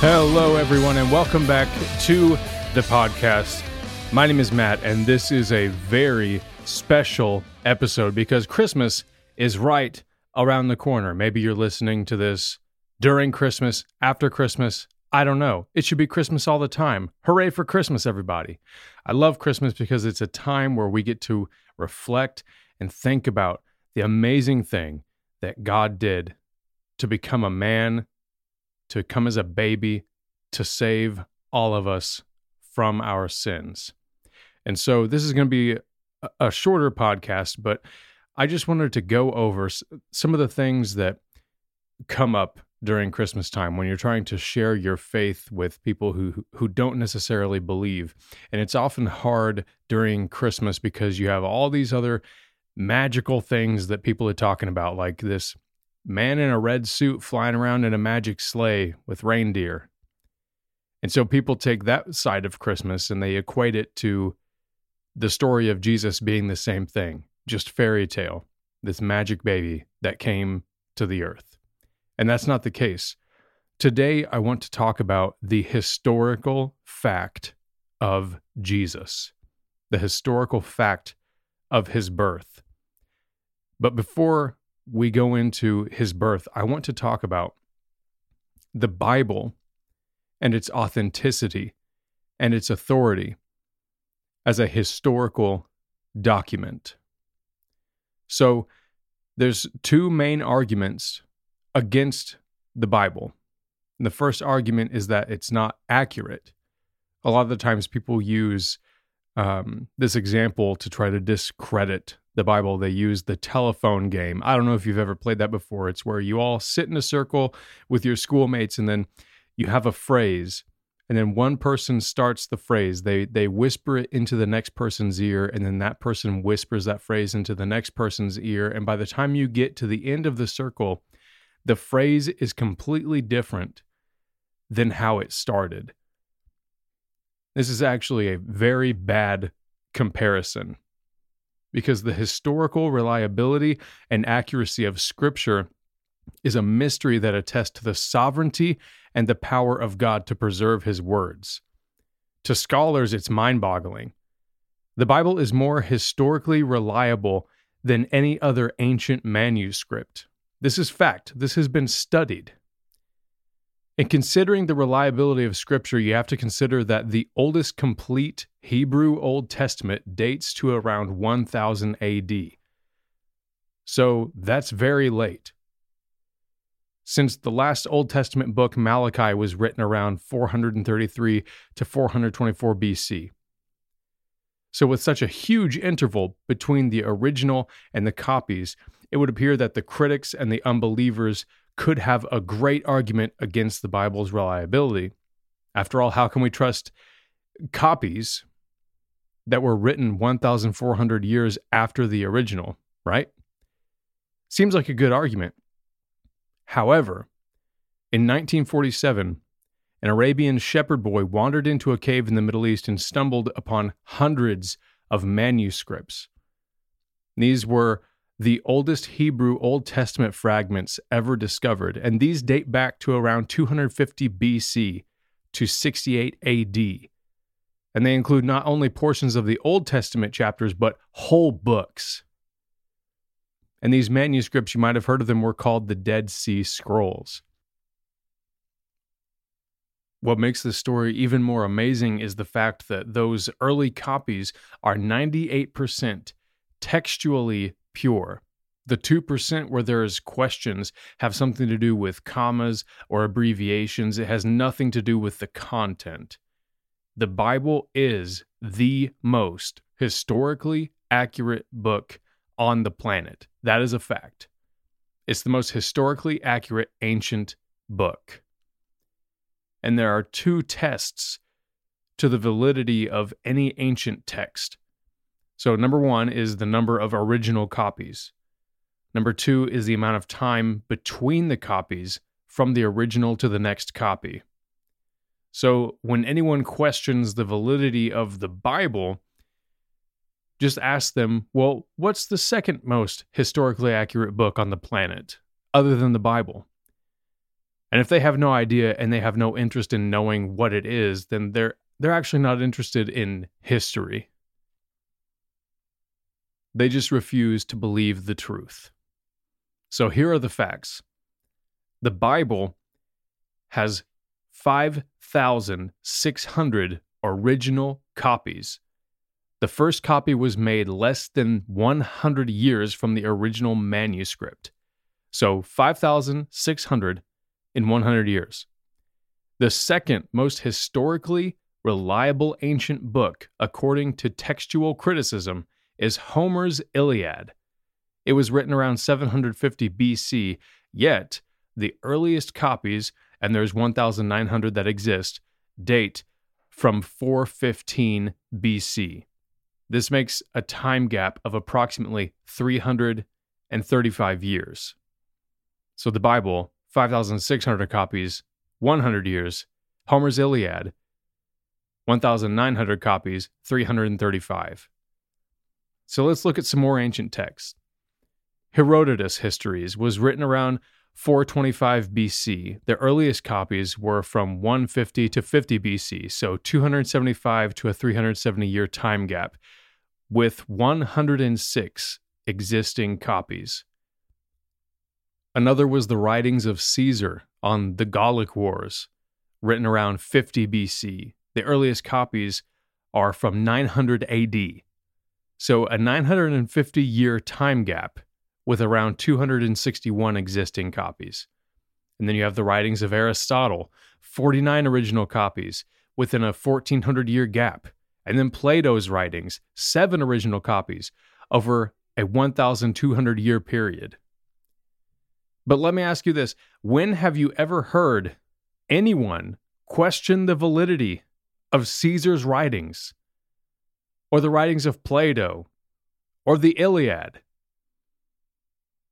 Hello, everyone, and welcome back to the podcast. My name is Matt, and this is a very special episode because Christmas is right around the corner. Maybe you're listening to this during Christmas, after Christmas. I don't know. It should be Christmas all the time. Hooray for Christmas, everybody. I love Christmas because it's a time where we get to reflect and think about the amazing thing that God did to become a man to come as a baby to save all of us from our sins. And so this is going to be a shorter podcast, but I just wanted to go over some of the things that come up during Christmas time when you're trying to share your faith with people who who don't necessarily believe. And it's often hard during Christmas because you have all these other magical things that people are talking about like this man in a red suit flying around in a magic sleigh with reindeer. And so people take that side of Christmas and they equate it to the story of Jesus being the same thing, just fairy tale, this magic baby that came to the earth. And that's not the case. Today, I want to talk about the historical fact of Jesus, the historical fact of his birth. But before we go into his birth, I want to talk about the Bible and its authenticity and its authority as a historical document. So there's two main arguments against the Bible. And the first argument is that it's not accurate. A lot of the times people use um, this example to try to discredit the Bible, they use the telephone game. I don't know if you've ever played that before. It's where you all sit in a circle with your schoolmates and then you have a phrase and then one person starts the phrase. They they whisper it into the next person's ear and then that person whispers that phrase into the next person's ear and by the time you get to the end of the circle, the phrase is completely different than how it started. This is actually a very bad comparison because the historical reliability and accuracy of Scripture is a mystery that attests to the sovereignty and the power of God to preserve His words. To scholars, it's mind boggling. The Bible is more historically reliable than any other ancient manuscript. This is fact. This has been studied. In considering the reliability of Scripture, you have to consider that the oldest complete Hebrew Old Testament dates to around 1000 AD. So that's very late. Since the last Old Testament book, Malachi, was written around 433 to 424 BC. So, with such a huge interval between the original and the copies, it would appear that the critics and the unbelievers could have a great argument against the Bible's reliability. After all, how can we trust copies that were written 1,400 years after the original, right? Seems like a good argument. However, in 1947, an Arabian shepherd boy wandered into a cave in the Middle East and stumbled upon hundreds of manuscripts. These were the oldest Hebrew Old Testament fragments ever discovered, and these date back to around 250 BC to 68 AD. And they include not only portions of the Old Testament chapters, but whole books. And these manuscripts, you might have heard of them, were called the Dead Sea Scrolls. What makes this story even more amazing is the fact that those early copies are 98% textually pure. The 2% where there's questions have something to do with commas or abbreviations. It has nothing to do with the content. The Bible is the most historically accurate book on the planet. That is a fact. It's the most historically accurate ancient book. And there are two tests to the validity of any ancient text so, number one is the number of original copies. Number two is the amount of time between the copies from the original to the next copy. So, when anyone questions the validity of the Bible, just ask them, well, what's the second most historically accurate book on the planet other than the Bible? And if they have no idea and they have no interest in knowing what it is, then they're they're actually not interested in history. They just refuse to believe the truth. So here are the facts. The Bible has 5,600 original copies. The first copy was made less than 100 years from the original manuscript. So 5,600 in 100 years. The second most historically reliable ancient book, according to textual criticism, is Homer's Iliad. It was written around 750 BC, yet the earliest copies, and there's 1,900 that exist, date from 415 BC. This makes a time gap of approximately 335 years. So the Bible, 5,600 copies, 100 years. Homer's Iliad, 1,900 copies, 335. So let's look at some more ancient texts. Herodotus' Histories was written around 425 BC. The earliest copies were from 150 to 50 BC, so 275 to a 370 year time gap, with 106 existing copies. Another was the writings of Caesar on the Gallic Wars, written around 50 BC. The earliest copies are from 900 AD. So a 950 year time gap with around 261 existing copies. And then you have the writings of Aristotle, 49 original copies within a 1400 year gap. And then Plato's writings, seven original copies over a 1200 year period. But let me ask you this when have you ever heard anyone question the validity of Caesar's writings? Or the writings of Plato or the Iliad.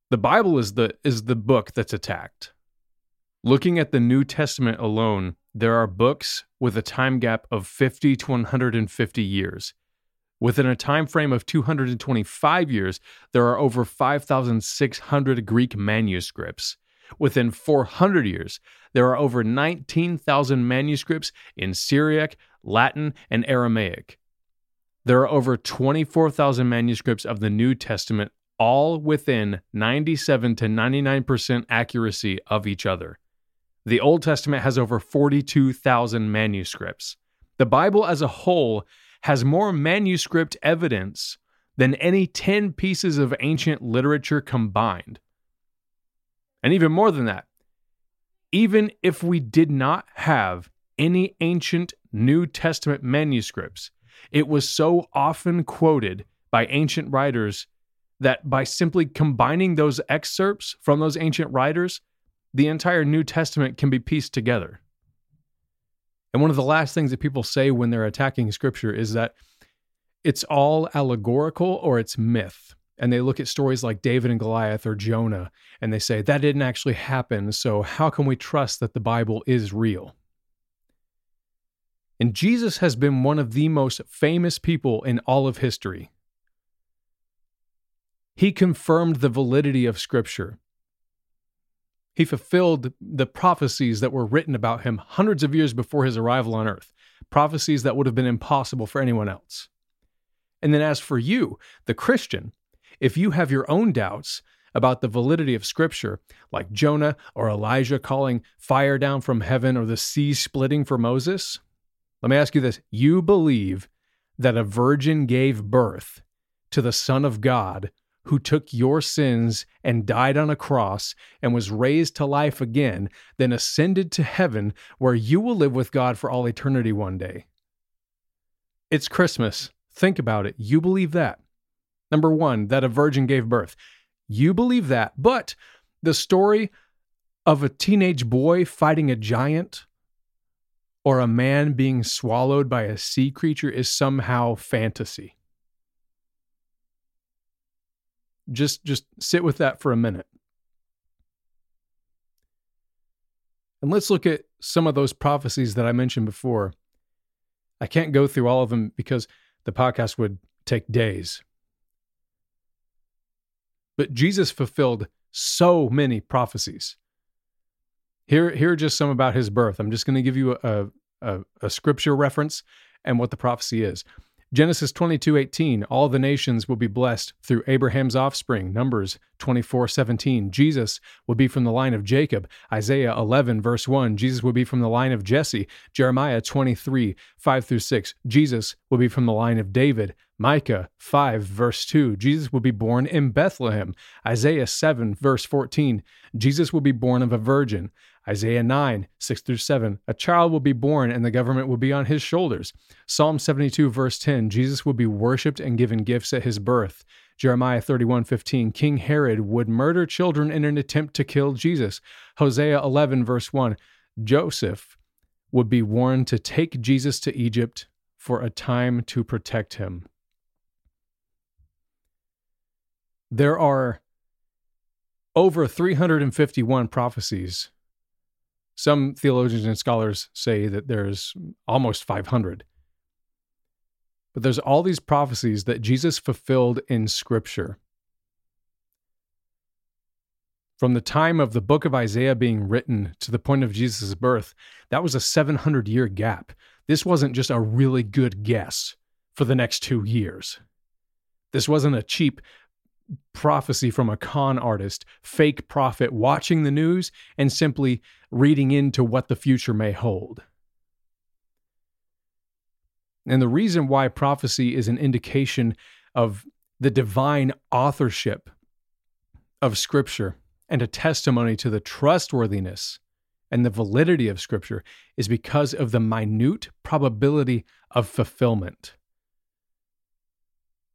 The Bible is the is the book that's attacked. Looking at the New Testament alone, there are books with a time gap of 50 to 150 years. Within a time frame of 225 years, there are over 5,600 Greek manuscripts. Within 400 years, there are over 19,000 manuscripts in Syriac, Latin, and Aramaic. There are over 24,000 manuscripts of the New Testament, all within 97 to 99% accuracy of each other. The Old Testament has over 42,000 manuscripts. The Bible as a whole has more manuscript evidence than any 10 pieces of ancient literature combined. And even more than that, even if we did not have any ancient New Testament manuscripts, it was so often quoted by ancient writers that by simply combining those excerpts from those ancient writers, the entire New Testament can be pieced together. And one of the last things that people say when they're attacking scripture is that it's all allegorical or it's myth. And they look at stories like David and Goliath or Jonah and they say that didn't actually happen. So, how can we trust that the Bible is real? And Jesus has been one of the most famous people in all of history. He confirmed the validity of Scripture. He fulfilled the prophecies that were written about him hundreds of years before his arrival on earth, prophecies that would have been impossible for anyone else. And then, as for you, the Christian, if you have your own doubts about the validity of Scripture, like Jonah or Elijah calling fire down from heaven or the sea splitting for Moses, let me ask you this You believe that a virgin gave birth to the Son of God who took your sins and died on a cross and was raised to life again, then ascended to heaven where you will live with God for all eternity one day. It's Christmas. Think about it. You believe that. Number one, that a virgin gave birth. You believe that. But the story of a teenage boy fighting a giant or a man being swallowed by a sea creature is somehow fantasy. Just just sit with that for a minute. And let's look at some of those prophecies that I mentioned before. I can't go through all of them because the podcast would take days. But Jesus fulfilled so many prophecies. Here, here are just some about his birth. I'm just going to give you a, a, a scripture reference and what the prophecy is. Genesis 22:18 All the nations will be blessed through Abraham's offspring. Numbers 24:17 Jesus will be from the line of Jacob. Isaiah 11 verse 1 Jesus will be from the line of Jesse. Jeremiah 23 5 through 6 Jesus will be from the line of David. Micah 5 verse 2 Jesus will be born in Bethlehem. Isaiah 7 verse 14 Jesus will be born of a virgin. Isaiah 9, 6 through 7, a child will be born and the government will be on his shoulders. Psalm 72, verse 10, Jesus will be worshiped and given gifts at his birth. Jeremiah 31, 15, King Herod would murder children in an attempt to kill Jesus. Hosea 11, verse 1, Joseph would be warned to take Jesus to Egypt for a time to protect him. There are over 351 prophecies some theologians and scholars say that there's almost 500. But there's all these prophecies that Jesus fulfilled in Scripture. From the time of the book of Isaiah being written to the point of Jesus' birth, that was a 700 year gap. This wasn't just a really good guess for the next two years. This wasn't a cheap prophecy from a con artist, fake prophet watching the news and simply reading into what the future may hold. And the reason why prophecy is an indication of the divine authorship of Scripture and a testimony to the trustworthiness and the validity of Scripture is because of the minute probability of fulfillment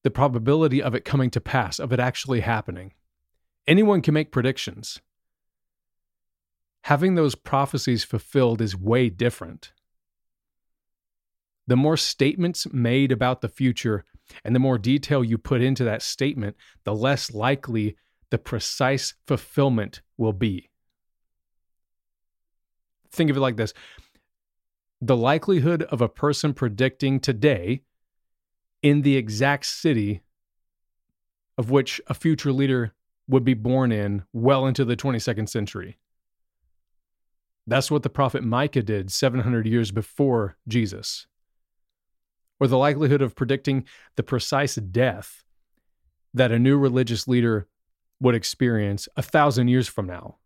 the probability of it coming to pass, of it actually happening. Anyone can make predictions. Having those prophecies fulfilled is way different. The more statements made about the future and the more detail you put into that statement, the less likely the precise fulfillment will be. Think of it like this the likelihood of a person predicting today in the exact city of which a future leader would be born in well into the 22nd century. That's what the prophet Micah did 700 years before Jesus. Or the likelihood of predicting the precise death that a new religious leader would experience a thousand years from now.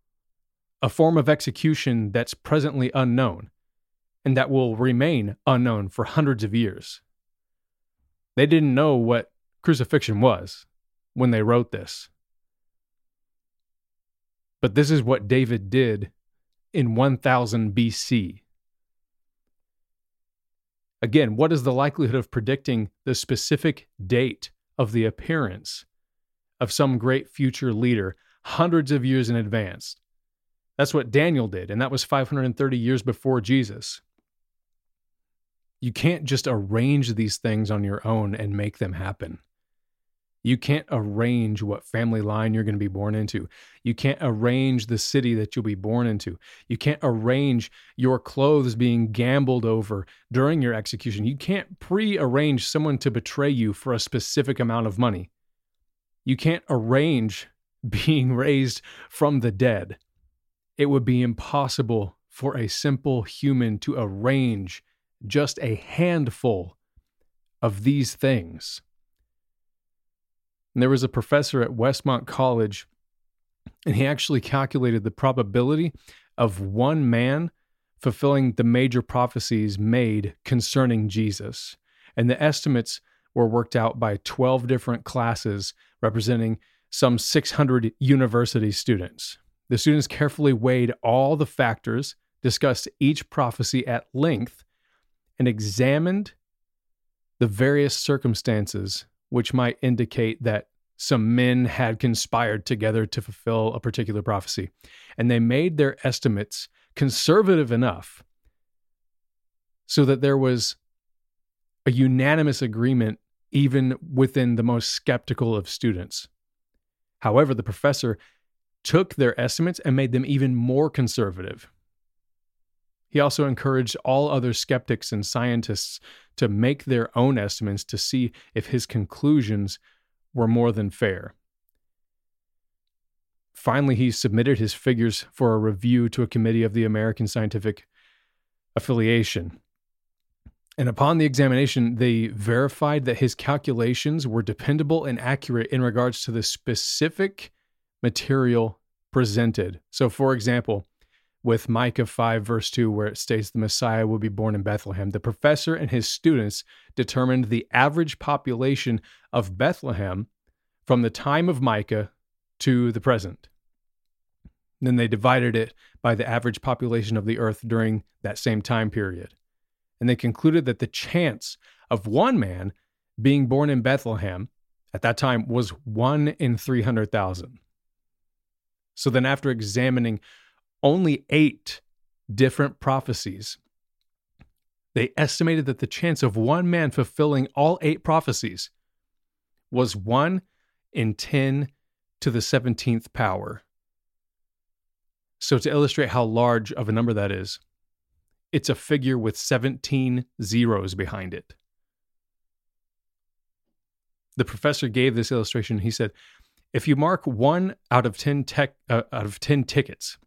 A form of execution that's presently unknown and that will remain unknown for hundreds of years. They didn't know what crucifixion was when they wrote this. But this is what David did in 1000 BC. Again, what is the likelihood of predicting the specific date of the appearance of some great future leader hundreds of years in advance? That's what Daniel did, and that was 530 years before Jesus. You can't just arrange these things on your own and make them happen. You can't arrange what family line you're going to be born into. You can't arrange the city that you'll be born into. You can't arrange your clothes being gambled over during your execution. You can't pre arrange someone to betray you for a specific amount of money. You can't arrange being raised from the dead. It would be impossible for a simple human to arrange just a handful of these things. And there was a professor at Westmont College, and he actually calculated the probability of one man fulfilling the major prophecies made concerning Jesus. And the estimates were worked out by 12 different classes representing some 600 university students. The students carefully weighed all the factors, discussed each prophecy at length, and examined the various circumstances which might indicate that some men had conspired together to fulfill a particular prophecy. And they made their estimates conservative enough so that there was a unanimous agreement even within the most skeptical of students. However, the professor took their estimates and made them even more conservative. He also encouraged all other skeptics and scientists to make their own estimates to see if his conclusions were more than fair. finally, he submitted his figures for a review to a committee of the American Scientific Affiliation. And upon the examination, they verified that his calculations were dependable and accurate in regards to the specific material presented. So, for example, with Micah 5, verse 2, where it states the Messiah will be born in Bethlehem, the professor and his students determined the average population of Bethlehem from the time of Micah to the present. Then they divided it by the average population of the earth during that same time period. And they concluded that the chance of one man being born in Bethlehem at that time was one in 300,000. So then, after examining only eight different prophecies, they estimated that the chance of one man fulfilling all eight prophecies was one in 10 to the 17th power. So, to illustrate how large of a number that is, it's a figure with 17 zeros behind it. The professor gave this illustration. He said, if you mark one out of 10 tech, uh, out of 10 tickets,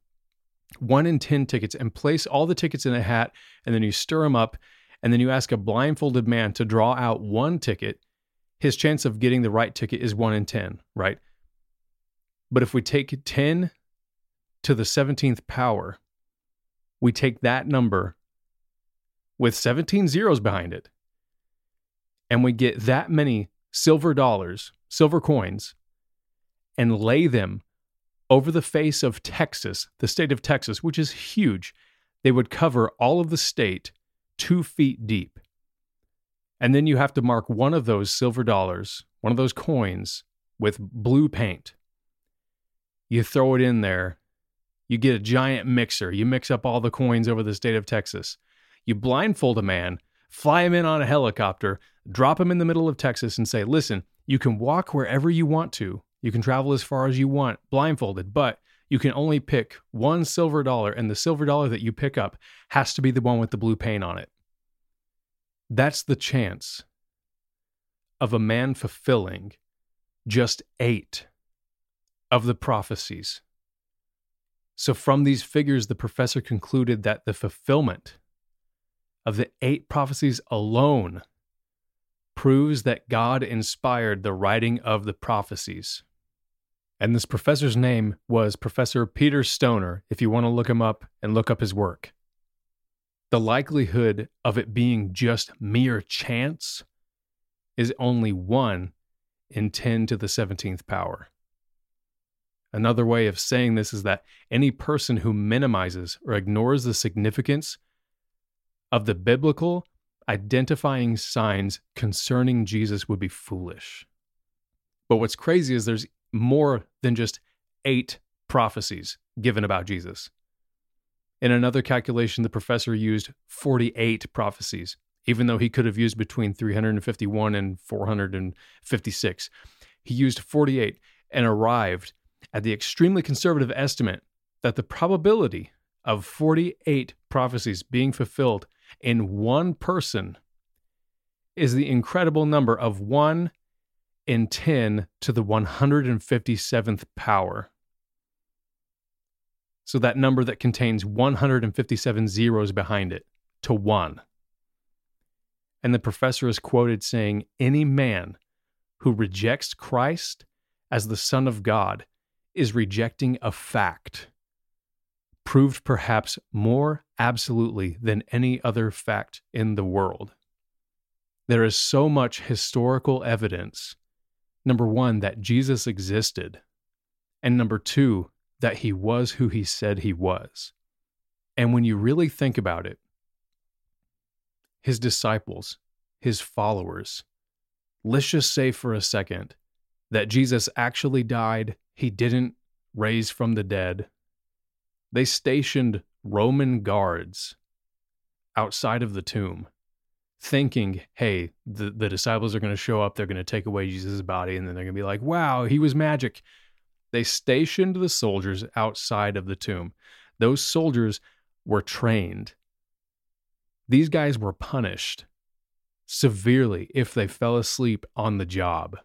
one in 10 tickets, and place all the tickets in a hat, and then you stir them up, and then you ask a blindfolded man to draw out one ticket, his chance of getting the right ticket is one in 10, right? But if we take 10 to the 17th power, we take that number with 17 zeros behind it, and we get that many silver dollars, silver coins, and lay them over the face of Texas, the state of Texas, which is huge. They would cover all of the state two feet deep. And then you have to mark one of those silver dollars, one of those coins, with blue paint. You throw it in there you get a giant mixer. You mix up all the coins over the state of Texas. You blindfold a man, fly him in on a helicopter, drop him in the middle of Texas, and say, listen, you can walk wherever you want to. You can travel as far as you want, blindfolded, but you can only pick one silver dollar, and the silver dollar that you pick up has to be the one with the blue paint on it. That's the chance of a man fulfilling just eight of the prophecies so, from these figures, the professor concluded that the fulfillment of the eight prophecies alone proves that God inspired the writing of the prophecies. And this professor's name was Professor Peter Stoner, if you want to look him up and look up his work. The likelihood of it being just mere chance is only 1 in 10 to the 17th power. Another way of saying this is that any person who minimizes or ignores the significance of the biblical identifying signs concerning Jesus would be foolish. But what's crazy is there's more than just eight prophecies given about Jesus. In another calculation, the professor used 48 prophecies, even though he could have used between 351 and 456. He used 48 and arrived at the extremely conservative estimate that the probability of 48 prophecies being fulfilled in one person is the incredible number of 1 in 10 to the 157th power. So that number that contains 157 zeros behind it to 1. And the professor is quoted saying, Any man who rejects Christ as the Son of God is rejecting a fact, proved perhaps more absolutely than any other fact in the world. There is so much historical evidence number one, that Jesus existed, and number two, that he was who he said he was. And when you really think about it, his disciples, his followers, let's just say for a second that Jesus actually died he didn't raise from the dead. They stationed Roman guards outside of the tomb, thinking, hey, the, the disciples are going to show up. They're going to take away Jesus' body, and then they're going to be like, wow, he was magic. They stationed the soldiers outside of the tomb. Those soldiers were trained. These guys were punished severely if they fell asleep on the job.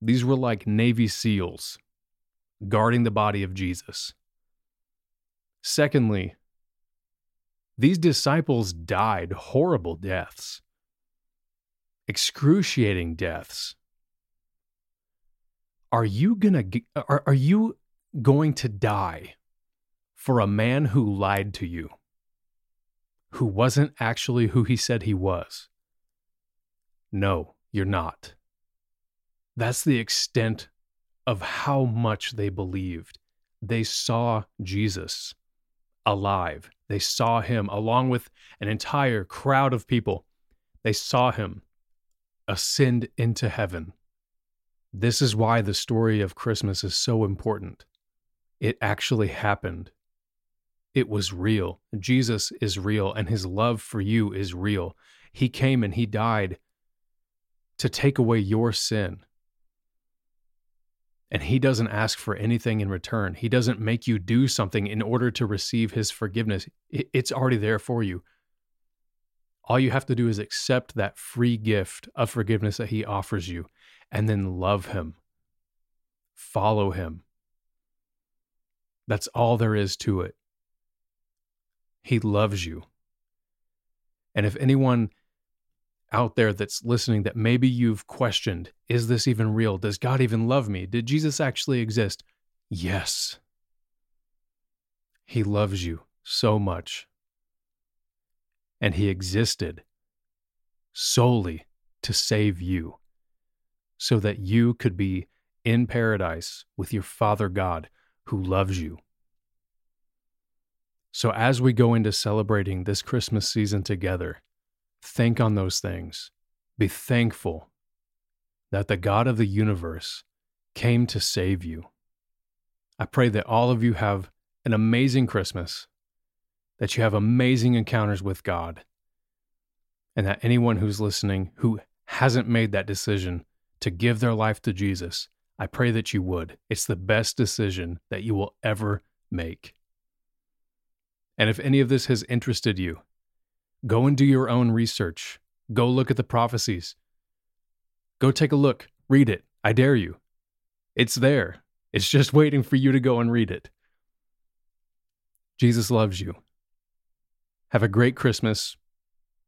These were like Navy SEALs. guarding the body of Jesus. Secondly, these disciples died horrible deaths, excruciating deaths. Are you gonna are, are you going to die for a man who lied to you, who wasn't actually who he said he was? No, you're not. That's the extent of how much they believed. They saw Jesus alive. They saw him along with an entire crowd of people. They saw him ascend into heaven. This is why the story of Christmas is so important. It actually happened. It was real. Jesus is real, and his love for you is real. He came and he died to take away your sin and he doesn't ask for anything in return. He doesn't make you do something in order to receive his forgiveness. It's already there for you. All you have to do is accept that free gift of forgiveness that he offers you and then love him. Follow him. That's all there is to it. He loves you. And if anyone out there that's listening that maybe you've questioned is this even real? Does God even love me? Did Jesus actually exist? Yes. He loves you so much. And He existed solely to save you so that you could be in paradise with your Father God who loves you. So, as we go into celebrating this Christmas season together, Think on those things. Be thankful that the God of the universe came to save you. I pray that all of you have an amazing Christmas, that you have amazing encounters with God, and that anyone who's listening who hasn't made that decision to give their life to Jesus, I pray that you would. It's the best decision that you will ever make. And if any of this has interested you, Go and do your own research. Go look at the prophecies. Go take a look. Read it. I dare you. It's there. It's just waiting for you to go and read it. Jesus loves you. Have a great Christmas.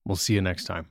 We'll see you next time.